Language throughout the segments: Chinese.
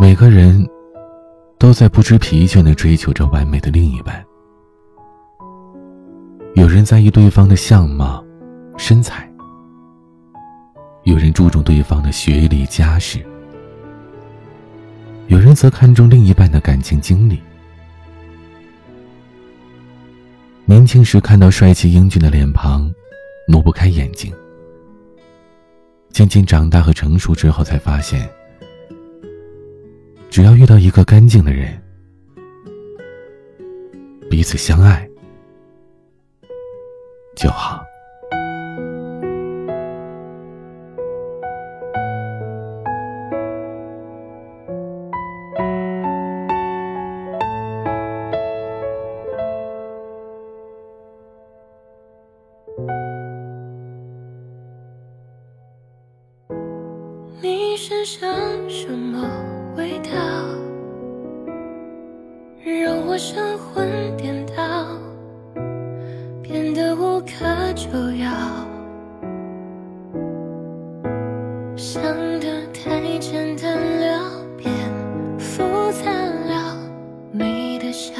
每个人都在不知疲倦的追求着完美的另一半。有人在意对方的相貌、身材；有人注重对方的学历、家世；有人则看重另一半的感情经历。年轻时看到帅气英俊的脸庞，挪不开眼睛；渐渐长大和成熟之后，才发现。只要遇到一个干净的人，彼此相爱就好。你身上什么？味道让我神魂颠倒，变得无可救药，想得太简单了，变复杂了，你的笑。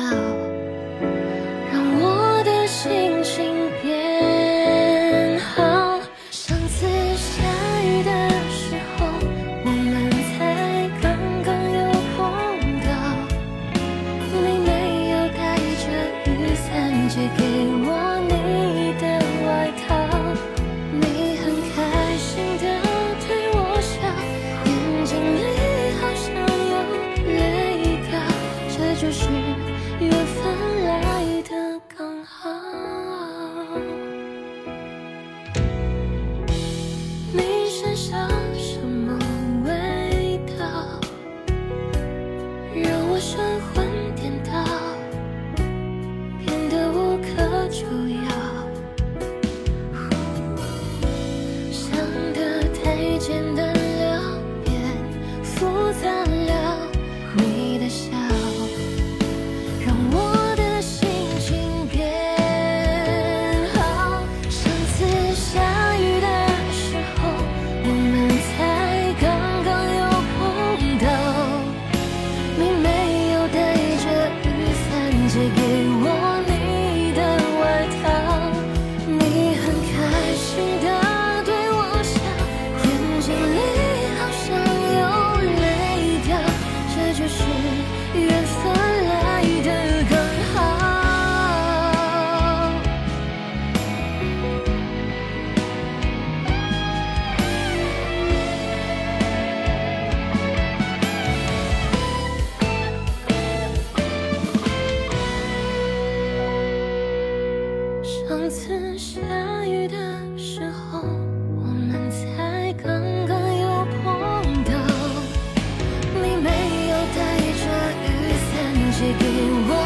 借给我你的外套。你很开心的对我笑眼睛里好像有泪掉这就是缘分来的刚好。你给我